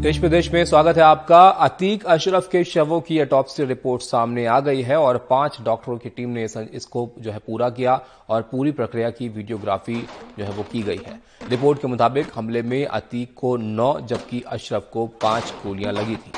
देश प्रदेश में स्वागत है आपका। अतीक अशरफ के शवों की अटॉप्सी रिपोर्ट सामने आ गई है और पाँच डॉक्टरों की टीम ने इसको जो है पूरा किया और पूरी प्रक्रिया की वीडियोग्राफी जो है वो की गई है। रिपोर्ट के मुताबिक हमले में अतीक को नौ जबकि अशरफ को पाँच गोलियाँ लगी थी।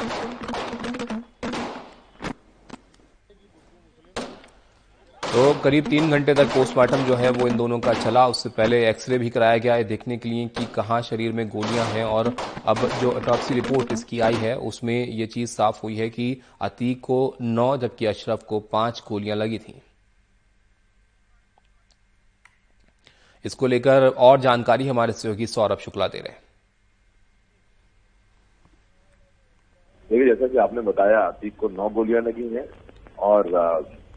तो करीब तीन घंटे तक पोस्टमार्टम जो है वो इन दोनों का चला। उससे पहले एक्सरे भी कराया गया है देखने के लिए कि कहाँ शरीर में गोलियाँ हैं और अब जो ऑटोप्सी रिपोर्ट इसकी आई है, उसमें ये चीज़ साफ़ हुई है कि अतीक को नौ जबकि अशरफ को पाँच गोलियाँ लगी थी। इसको लेकर और जानकारी हमारे सहयोगी सौरभ शुक्ला दे रहे हैं। देखिए, जैसा कि आपने बताया, अतीक को नौ गोलियाँ लगी हैं और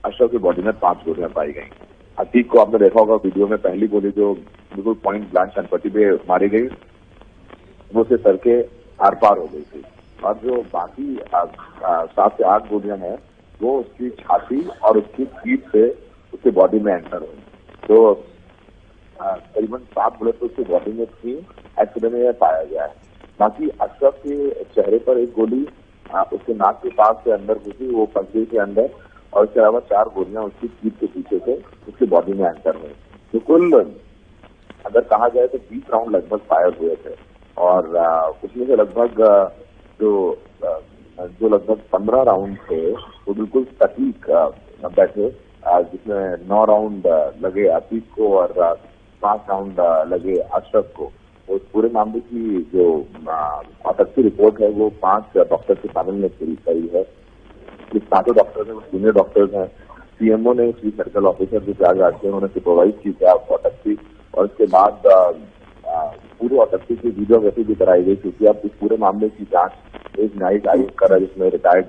अशरफ की बॉडी में पाँच गोलियाँ पाई गई। अतीक को आपने देखा होगा वीडियो में पहली गोली जो बिल्कुल पॉइंट ब्लांच चनपट्टी पे मारी गई, वो से सर के आर पार हो गई थी। और जो बाकी सात से आठ गोलियाँ हैं, वो उसकी छाती और उसकी पीठ से उसकी बॉडी में एंटर हुई। तो करीबन सात बुलेट तो उसकी बॉडी में थी एक्सीडेंट में पाया गया है। बाकी अशरफ के चेहरे पर एक गोली उसके नाक के पास से अंदर घुसी, वो पंजे के अंदर और इसके अलावा चार गोलियाँ उसकी पीठ के पीछे से उसकी बॉडी में एंटर हुई। तो कुल, अगर कहा जाए तो बीस राउंड लगभग फायर हुए थे। और उसमें से लगभग जो जो लगभग पंद्रह राउंड थे, वो बिल्कुल सटीक बैठे जिसमें नौ राउंड लगे अतीक को और पाँच राउंड लगे अशरफ को। उस पूरे मामले की जो ऑटोप्सी रिपोर्ट है, वो पाँच डॉक्टर के पैनल ने पूरी करी है। सातों डॉक्टर्स हैं सीनियर डॉक्टर्स हैं सीएमओ ने चीफ मेडिकल ऑफिसर जो प्रयाग राज्य उन्होंने सुपरवाइज की, क्या ऑटोप्सी और उसके बाद पूरी ऑटोप्सी की वीडियोग्राफी भी कराई गई, क्योंकि अब इस पूरे मामले की जाँच एक न्यायिक आयोग कर रहा है, जिसमें रिटायर्ड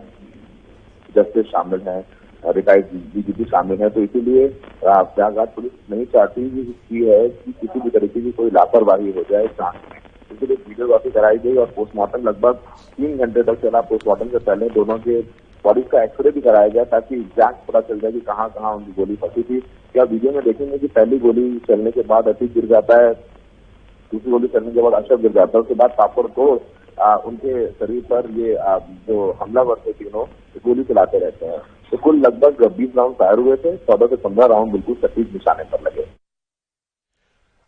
जस्टिस शामिल हैं रिटायर्ड डीजीपी शामिल है। तो इसीलिए प्रयागराज पुलिस नहीं चाहती की है कि किसी भी तरीके की कोई लापरवाही हो जाए जाँच में। इसलिए वीडियोग्राफी कराई गई और पोस्टमार्टम लगभग तीन घंटे तक चला। पोस्टमार्टम से पहले दोनों के बॉडी का एक्सरे भी कराया गया ताकि एग्जैक्ट पता चल जाए कि कहाँ कहाँ उनकी गोली फंसी थी। क्या वीडियो में देखेंगे कि पहली गोली चलने के बाद अतीक गिर जाता है दूसरी गोली चलने के बाद अशरफ गिर जाता है। उसके बाद तापड़ तोड़ उनके शरीर पर ये आ, जो हमलावर थे तीनों गोली चलाते रहते हैं। तो कुल लगभग बीस राउंड फायर हुए थे चौदह से पंद्रह राउंड बिल्कुल सटीक निशाने पर लगे।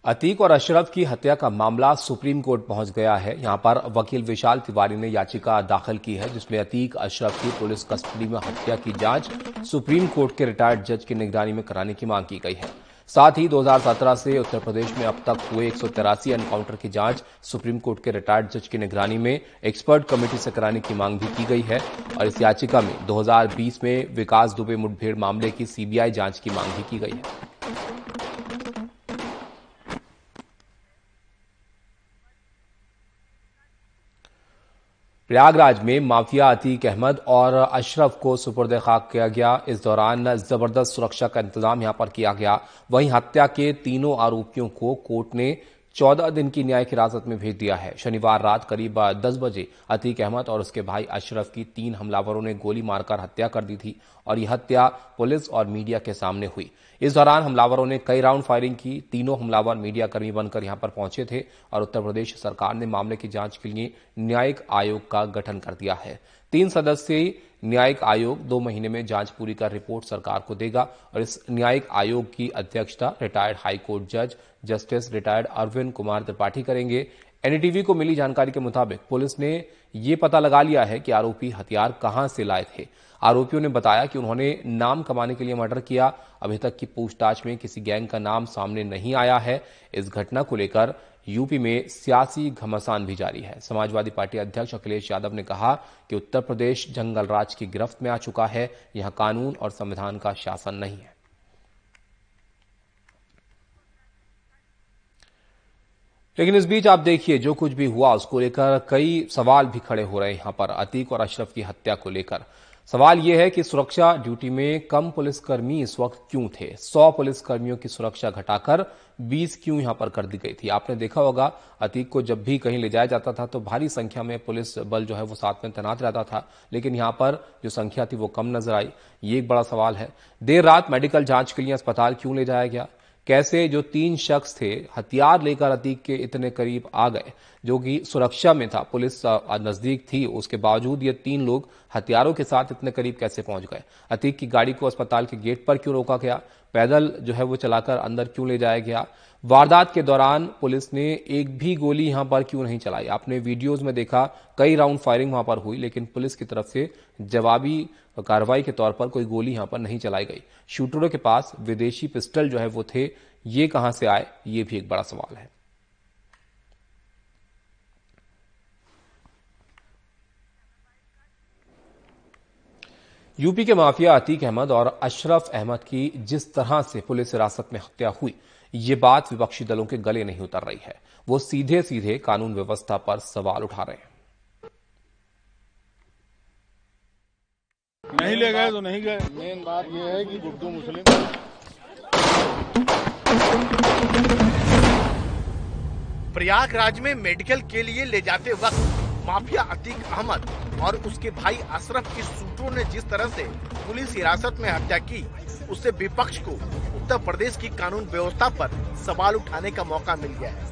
अतीक और अशरफ की हत्या का मामला सुप्रीम कोर्ट पहुँच गया है। यहाँ पर वकील विशाल तिवारी ने याचिका दाखिल की है, जिसमें अतीक, अशरफ की पुलिस कस्टडी में हत्या की जाँच सुप्रीम कोर्ट के रिटायर्ड जज की निगरानी में कराने की मांग की गई है। साथ ही 2017 से उत्तर प्रदेश में अब तक हुए एक सौ तिरासी एनकाउंटर की जाँच सुप्रीम कोर्ट के रिटायर्ड जज की निगरानी में एक्सपर्ट कमेटी से कराने की मांग भी की गई है और इस याचिका में 2020 में विकास दुबे मुठभेड़ मामले की सीबीआई जाँच की मांग भी की गई है। प्रयागराज में माफिया अतीक अहमद और अशरफ को सुपुर्द खाक किया गया। इस दौरान ज़बरदस्त सुरक्षा का इंतज़ाम यहाँ पर किया गया। वहीं हत्या के तीनों आरोपियों को कोर्ट ने चौदह दिन की न्यायिक हिरासत में भेज दिया है। शनिवार रात करीब दस बजे अतीक अहमद और उसके भाई अशरफ की तीन हमलावरों ने गोली मारकर हत्या कर दी थी और यह हत्या पुलिस और मीडिया के सामने हुई। इस दौरान हमलावरों ने कई राउंड फायरिंग की, तीनों हमलावर मीडियाकर्मी बनकर यहाँ पर पहुँचे थे और उत्तर प्रदेश सरकार ने मामले की जाँच के लिए न्यायिक आयोग का गठन कर दिया है। तीन सदस्यीय न्यायिक आयोग दो महीने में जाँच पूरी कर रिपोर्ट सरकार को देगा और इस न्यायिक आयोग की अध्यक्षता रिटायर्ड हाईकोर्ट जज, जस्टिस रिटायर्ड अरविंद कुमार त्रिपाठी करेंगे। एनडीटीवी को मिली जानकारी के मुताबिक पुलिस ने ये पता लगा लिया है कि आरोपी हथियार कहाँ से लाए थे। आरोपियों ने बताया कि उन्होंने नाम कमाने के लिए मर्डर किया। अभी तक की पूछताछ में किसी गैंग का नाम सामने नहीं आया है। इस घटना को लेकर यूपी में सियासी घमासान भी जारी है। समाजवादी पार्टी अध्यक्ष अखिलेश यादव ने कहा कि उत्तर प्रदेश जंगल राज की गिरफ्त में आ चुका है। यहाँ कानून और संविधान का शासन नहीं है। लेकिन इस बीच आप देखिए, जो कुछ भी हुआ, उसको लेकर कई सवाल भी खड़े हो रहे हैं यहाँ पर। अतीक और अशरफ की हत्या को लेकर। सवाल यह है कि सुरक्षा ड्यूटी में कम पुलिसकर्मी इस वक्त क्यों थे? 100 पुलिसकर्मियों की सुरक्षा घटाकर 20 क्यों यहाँ पर कर दी गई थी? आपने देखा होगा, अतीक को जब भी कहीं ले जाया जाता था तो भारी संख्या में पुलिस बल जो है वो साथ में तैनात रहता था, लेकिन यहाँ पर जो संख्या थी वो कम नज़र आई। ये एक बड़ा सवाल है। देर रात मेडिकल जाँच के लिए अस्पताल क्यों ले जाया गया? कैसे जो तीन शख्स थे हथियार लेकर अतीक के इतने करीब आ गए, जो कि सुरक्षा में था, पुलिस नज़दीक थी, उसके बावजूद ये तीन लोग हथियारों के साथ इतने करीब कैसे पहुँच गए? अतीक की गाड़ी को अस्पताल के गेट पर क्यों रोका गया? पैदल जो है वो चलाकर अंदर क्यों ले जाया गया? वारदात के दौरान पुलिस ने एक भी गोली यहाँ पर क्यों नहीं चलाई? आपने वीडियोज़ में देखा, कई राउंड फायरिंग वहाँ पर हुई, लेकिन पुलिस की तरफ़ से जवाबी कार्रवाई के तौर पर कोई गोली यहाँ पर नहीं चलाई गई। शूटरों के पास विदेशी पिस्टल जो है वो थे। ये कहाँ से आए? ये भी एक बड़ा सवाल है। यूपी के माफिया अतीक अहमद और अशरफ अहमद की जिस तरह से पुलिस हिरासत में हत्या हुई ये बात विपक्षी दलों के गले नहीं उतर रही है। वो सीधे सीधे कानून व्यवस्था पर सवाल उठा रहे हैं। नहीं ले गए तो नहीं गए। मेन बात यह है कि गुड्डू मुस्लिम। प्रयागराज में मेडिकल के लिए ले जाते वक्त माफिया अतीक अहमद और उसके भाई अशरफ की सूत्रों ने जिस तरह से पुलिस हिरासत में हत्या की उससे विपक्ष को उत्तर प्रदेश की कानून व्यवस्था पर सवाल उठाने का मौका मिल गया है।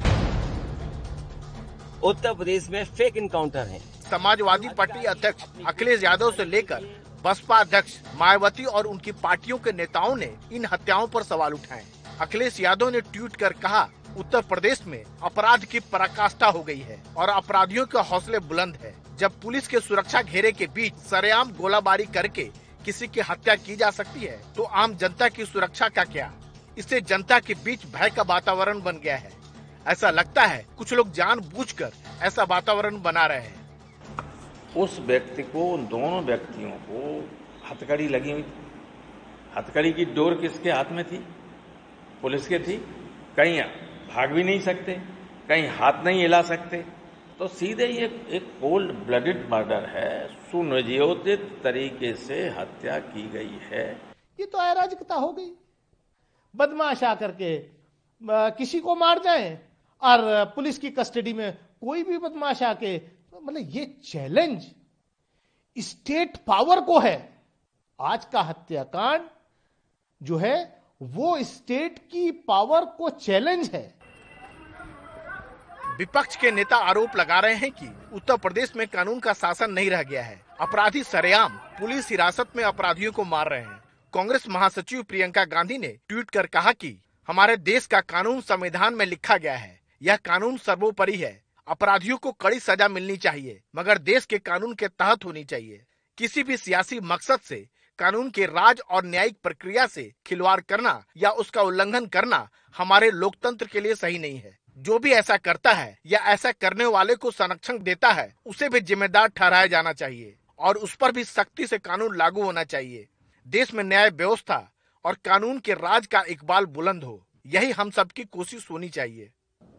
उत्तर प्रदेश में फेक इनकाउंटर है। समाजवादी पार्टी अध्यक्ष अखिलेश यादव से लेकर बसपा अध्यक्ष मायावती और उनकी पार्टियों के नेताओं ने इन हत्याओं पर सवाल उठाए। अखिलेश यादव ने ट्वीट कर कहा उत्तर प्रदेश में अपराध की पराकाष्ठा हो गई है और अपराधियों के हौसले बुलंद है। जब पुलिस के सुरक्षा घेरे के बीच सरेआम गोलाबारी करके किसी की हत्या की जा सकती है तो आम जनता की सुरक्षा का क्या? इससे जनता के बीच भय का वातावरण बन गया है। ऐसा लगता है कुछ लोग जानबूझकर ऐसा वातावरण बना रहे हैं। उस व्यक्ति को, उन दोनों व्यक्तियों को हथकड़ी लगी हुई थी। हथकड़ी की डोर किसके हाथ में थी? पुलिस के थी? कहीं भाग भी नहीं सकते, कहीं हाथ नहीं हिला सकते। तो सीधे ये एक कोल्ड ब्लडेड मर्डर है सुनियोजित तरीके से हत्या की गई है। ये तो अराजकता हो गई। बदमाश आकर के किसी को मार जाए और पुलिस की कस्टडी में कोई भी बदमाश आके मतलब ये चैलेंज स्टेट पावर को है। आज का हत्याकांड जो है, वो स्टेट की पावर को चैलेंज है। विपक्ष के नेता आरोप लगा रहे हैं कि उत्तर प्रदेश में कानून का शासन नहीं रह गया है। अपराधी सरेआम पुलिस हिरासत में अपराधियों को मार रहे हैं। कांग्रेस महासचिव प्रियंका गांधी ने ट्वीट कर कहा कि हमारे देश का कानून संविधान में लिखा गया है। यह कानून सर्वोपरि है। अपराधियों को कड़ी सजा मिलनी चाहिए, मगर देश के कानून के तहत होनी चाहिए। किसी भी सियासी मकसद से, कानून के राज और न्यायिक प्रक्रिया से खिलवाड़ करना या उसका उल्लंघन करना हमारे लोकतंत्र के लिए सही नहीं है। जो भी ऐसा करता है या ऐसा करने वाले को संरक्षण देता है, उसे भी जिम्मेदार ठहराया जाना चाहिए और उस पर भी सख्ती से कानून लागू होना चाहिए। देश में न्याय व्यवस्था और कानून के राज का इकबाल बुलंद हो, यही हम सबकी कोशिश होनी चाहिए।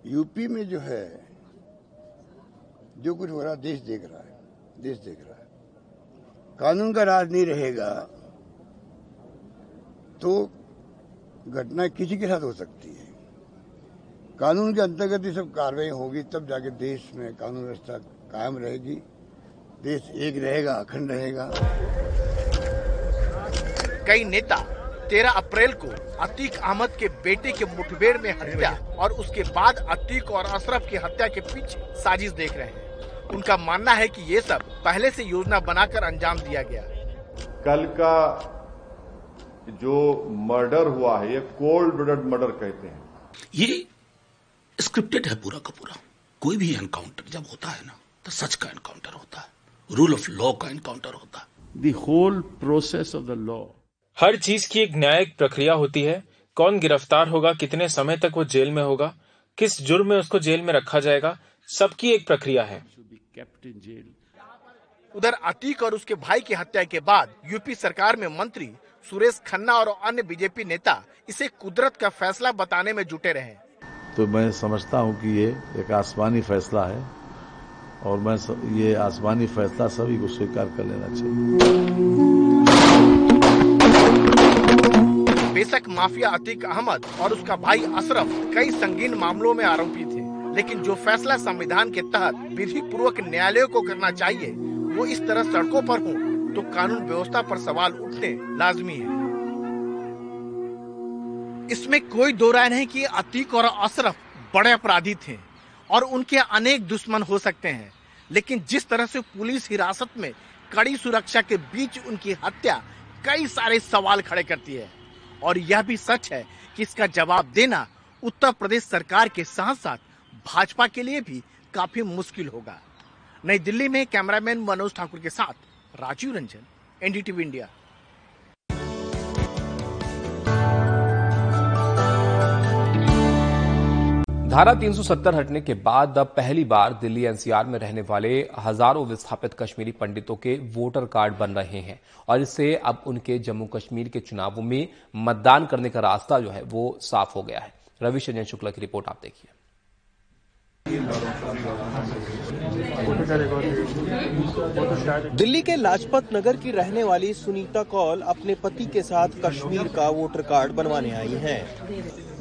यूपी में जो है, जो कुछ हो रहा, देश देख रहा है, देश देख रहा है। कानून का राज नहीं रहेगा तो घटना किसी के साथ हो सकती है। कानून के अंतर्गत ये सब कार्रवाई होगी तब जाके देश में कानून व्यवस्था कायम रहेगी। देश एक रहेगा अखंड रहेगा। कई नेता 13 अप्रैल को अतीक अहमद के बेटे के मुठभेड़ में हत्या और उसके बाद अतीक और अशरफ की हत्या के पीछे साजिश देख रहे हैं। उनका मानना है कि ये सब पहले से योजना बनाकर अंजाम दिया गया। कल का जो मर्डर हुआ है ये कोल्ड ब्लडेड मर्डर कहते हैं। ये स्क्रिप्टेड है पूरा का पूरा। कोई भी एनकाउंटर जब होता है ना तो सच का एनकाउंटर होता है। रूल ऑफ़ लॉ का एनकाउंटर होता है। The whole process of the law हर चीज़ की एक न्यायिक प्रक्रिया होती है। कौन गिरफ़्तार होगा कितने समय तक वो जेल में होगा किस जुर्म में उसको जेल में रखा जाएगा सबकी एक प्रक्रिया है। उधर अतीक और उसके भाई की हत्या के बाद यूपी सरकार में मंत्री सुरेश खन्ना और अन्य बीजेपी नेता इसे कुदरत का फैसला बताने में जुटे रहे तो मैं समझता हूँ कि ये एक आसमानी फैसला है और मैं ये आसमानी फैसला सभी को स्वीकार कर लेना चाहिए। बेशक माफिया अतीक अहमद और उसका भाई अशरफ कई संगीन मामलों में आरोपी थे, लेकिन जो फैसला संविधान के तहत विधि पूर्वक न्यायालयों को करना चाहिए, वो इस तरह सड़कों पर हो तो कानून व्यवस्था पर सवाल उठने लाजमी है। इसमें कोई दो राय नहीं कि अतीक और अशरफ बड़े अपराधी थे और उनके अनेक दुश्मन हो सकते हैं। लेकिन जिस तरह से पुलिस हिरासत में कड़ी सुरक्षा के बीच उनकी हत्या कई सारे सवाल खड़े करती है। और यह भी सच है कि इसका जवाब देना उत्तर प्रदेश सरकार के साथ साथ भाजपा के लिए भी काफ़ी मुश्किल होगा। नई दिल्ली में कैमरामैन मनोज ठाकुर के साथ राजीव रंजन, एनडीटीवी इंडिया। धारा 370 हटने के बाद अब पहली बार दिल्ली एनसीआर में रहने वाले हज़ारों विस्थापित कश्मीरी पंडितों के वोटर कार्ड बन रहे हैं। और इससे अब उनके जम्मू कश्मीर के चुनावों में मतदान करने का रास्ता जो है वो साफ़ हो गया है। रविशंजन शुक्ला की रिपोर्ट आप देखिए। दिल्ली के लाजपत नगर की रहने वाली सुनीता कौल अपने पति के साथ कश्मीर का वोटर कार्ड बनवाने आई हैं।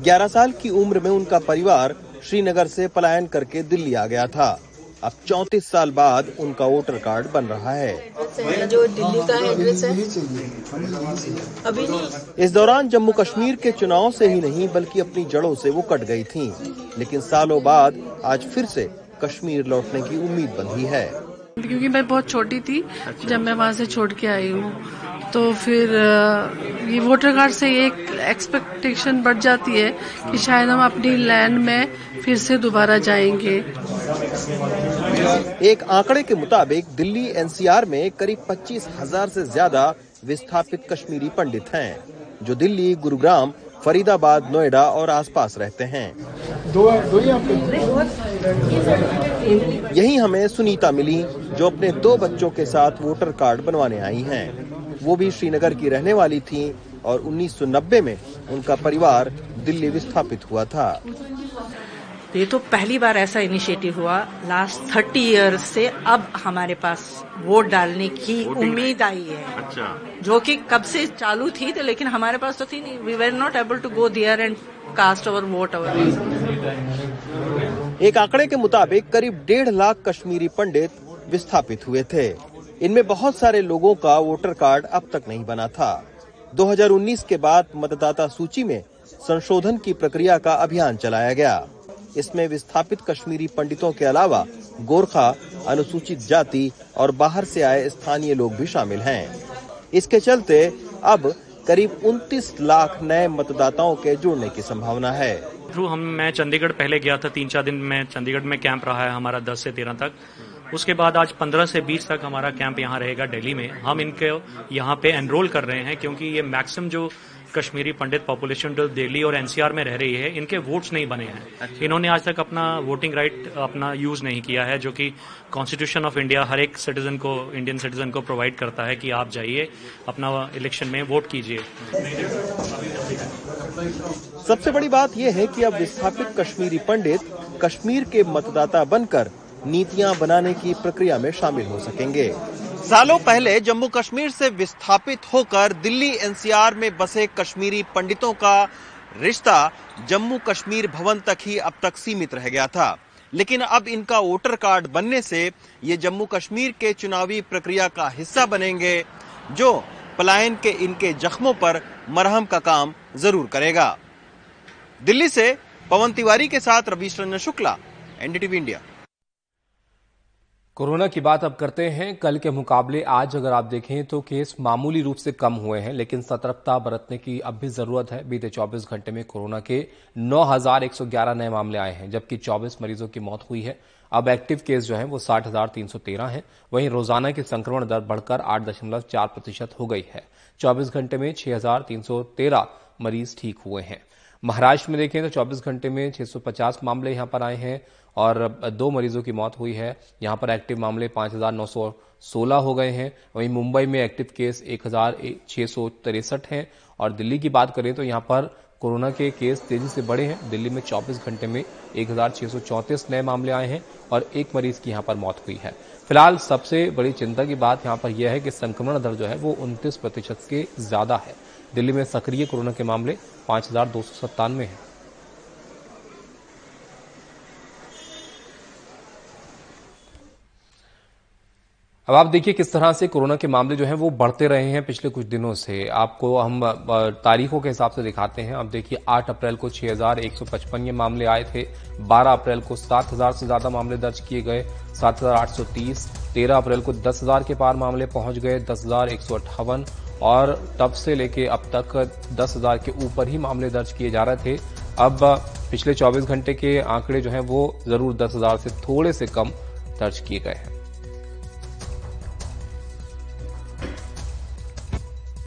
11 साल की उम्र में उनका परिवार श्रीनगर से पलायन करके दिल्ली आ गया था। अब 34 साल बाद उनका वोटर कार्ड बन रहा है। जो दिल्ली का एड्रेस है अभी नहीं। इस दौरान जम्मू कश्मीर के चुनाव से ही नहीं बल्कि अपनी जड़ों से वो कट गई थीं, लेकिन सालों बाद आज फिर से कश्मीर लौटने की उम्मीद बंधी है। क्योंकि मैं बहुत छोटी थी जब मैं वहाँ से छोड़ के आई हूँ। तो फिर ये वोटर कार्ड से एक एक्सपेक्टेशन बढ़ जाती है कि शायद हम अपनी लैंड में फिर से दोबारा जाएँगे। एक आंकड़े के मुताबिक दिल्ली एनसीआर में करीब पच्चीस हज़ार से ज़्यादा विस्थापित कश्मीरी पंडित हैं जो दिल्ली गुरुग्राम फरीदाबाद नोएडा और आसपास रहते हैं। दो दो यही हमें सुनीता मिली जो अपने दो बच्चों के साथ वोटर कार्ड बनवाने आई हैं। वो भी श्रीनगर की रहने वाली थीं और 1990 में उनका परिवार दिल्ली विस्थापित हुआ था। ये तो पहली बार ऐसा इनिशिएटिव हुआ। लास्ट थर्टी इयर्स से अब हमारे पास वोट डालने की उम्मीद आई है। अच्छा। जो कि कब से चालू थी तो लेकिन हमारे पास तो थी नहीं। We were not able to go there and cast our vote our एक आंकड़े के मुताबिक करीब डेढ़ लाख कश्मीरी पंडित विस्थापित हुए थे। इनमें बहुत सारे लोगों का वोटर कार्ड अब तक नहीं बना था। 2019 के बाद मतदाता सूची में संशोधन की प्रक्रिया का अभियान चलाया गया। इसमें विस्थापित कश्मीरी पंडितों के अलावा गोरखा, अनुसूचित जाति और बाहर से आए स्थानीय लोग भी शामिल हैं। इसके चलते अब करीब 29 लाख नए मतदाताओं के जुड़ने की संभावना है। हम, मैं चंडीगढ़ पहले गया था, तीन चार दिन में चंडीगढ़ में कैंप रहा है हमारा 10 से 13 तक। उसके बाद आज 15 से 20 तक हमारा कैंप यहाँ रहेगा दिल्ली में। हम इनके यहाँ पे एनरोल कर रहे हैं क्योंकि ये मैक्सिम जो कश्मीरी पंडित पॉपुलेशन जो दिल्ली और एनसीआर में रह रही है इनके वोट्स नहीं बने हैं। अच्छा। इन्होंने आज तक अपना वोटिंग राइट अपना यूज़ नहीं किया है जो कि कॉन्स्टिट्यूशन ऑफ़ इंडिया हर एक सिटीजन को इंडियन सिटीजन को प्रोवाइड करता है कि आप जाइए अपना इलेक्शन में वोट कीजिए। सबसे बड़ी बात यह है कि अब विस्थापित कश्मीरी पंडित कश्मीर के मतदाता बनकर नीतियाँ बनाने की प्रक्रिया में शामिल हो सकेंगे। सालों पहले जम्मू कश्मीर से विस्थापित होकर दिल्ली एनसीआर में बसे कश्मीरी पंडितों का रिश्ता जम्मू कश्मीर भवन तक ही अब तक सीमित रह गया था। लेकिन अब इनका वोटर कार्ड बनने से ये जम्मू कश्मीर के चुनावी प्रक्रिया का हिस्सा बनेंगे, जो पलायन के इनके जख्मों पर मरहम का काम ज़रूर करेगा। दिल्ली से पवन तिवारी के साथ Ravish Ranjan Shukla, NDTV India. Corona की बात अब करते हैं। कल के मुकाबले आज अगर आप देखें तो केस मामूली रूप से कम हुए हैं लेकिन सतर्कता बरतने की अब भी ज़रूरत है। बीते 24 घंटे में कोरोना के 9,111 नए मामले आए हैं जबकि 24 मरीजों की मौत हुई है। अब एक्टिव केस जो है वो साठ है। वहीं रोज़ाना की संक्रमण दर बढ़कर आठ प्रतिशत हो गई है। चौबीस घंटे में छह हज़ार तीन सौ तेरह मरीज़ ठीक हुए हैं। महाराष्ट्र में देखें तो 24 घंटे में 650 मामले यहाँ पर आए हैं। और दो मरीजों की मौत हुई है। यहाँ पर एक्टिव मामले 5,916 हो गए हैं। वहीं मुंबई में एक्टिव केस एक हज़ार छः सौ तिरसठ हैं। और दिल्ली की बात करें तो यहाँ पर कोरोना के केस तेज़ी से बढ़े हैं। दिल्ली में 24 घंटे में एक हज़ार छः सौ चौंतीस नए मामले आए हैं और एक मरीज़ की यहाँ पर मौत हुई है। फ़िलहाल सबसे बड़ी चिंता की बात यहाँ पर यह है कि संक्रमण दर जो है वो उनतीस प्रतिशत के ज़्यादा है। दिल्ली में सक्रिय कोरोना के मामले पाँच हज़ार दो सौ सत्तानवे हैं। अब आप देखिए किस तरह से कोरोना के मामले जो हैं वो बढ़ते रहे हैं पिछले कुछ दिनों से। आपको हम तारीखों के हिसाब से दिखाते हैं। अब देखिए 8 अप्रैल को 6,155 ये मामले आए थे। 12 अप्रैल को 7,000 से ज़्यादा मामले दर्ज किए गए। 7,830 13 अप्रैल को 10,000 के पार मामले पहुँच गए दस और तब से लेके अब तक 10,000 के ऊपर ही मामले दर्ज किए जा रहे थे। अब पिछले 24 घंटे के आंकड़े जो हैं वो ज़रूर 10,000 से थोड़े से कम दर्ज किए गए हैं।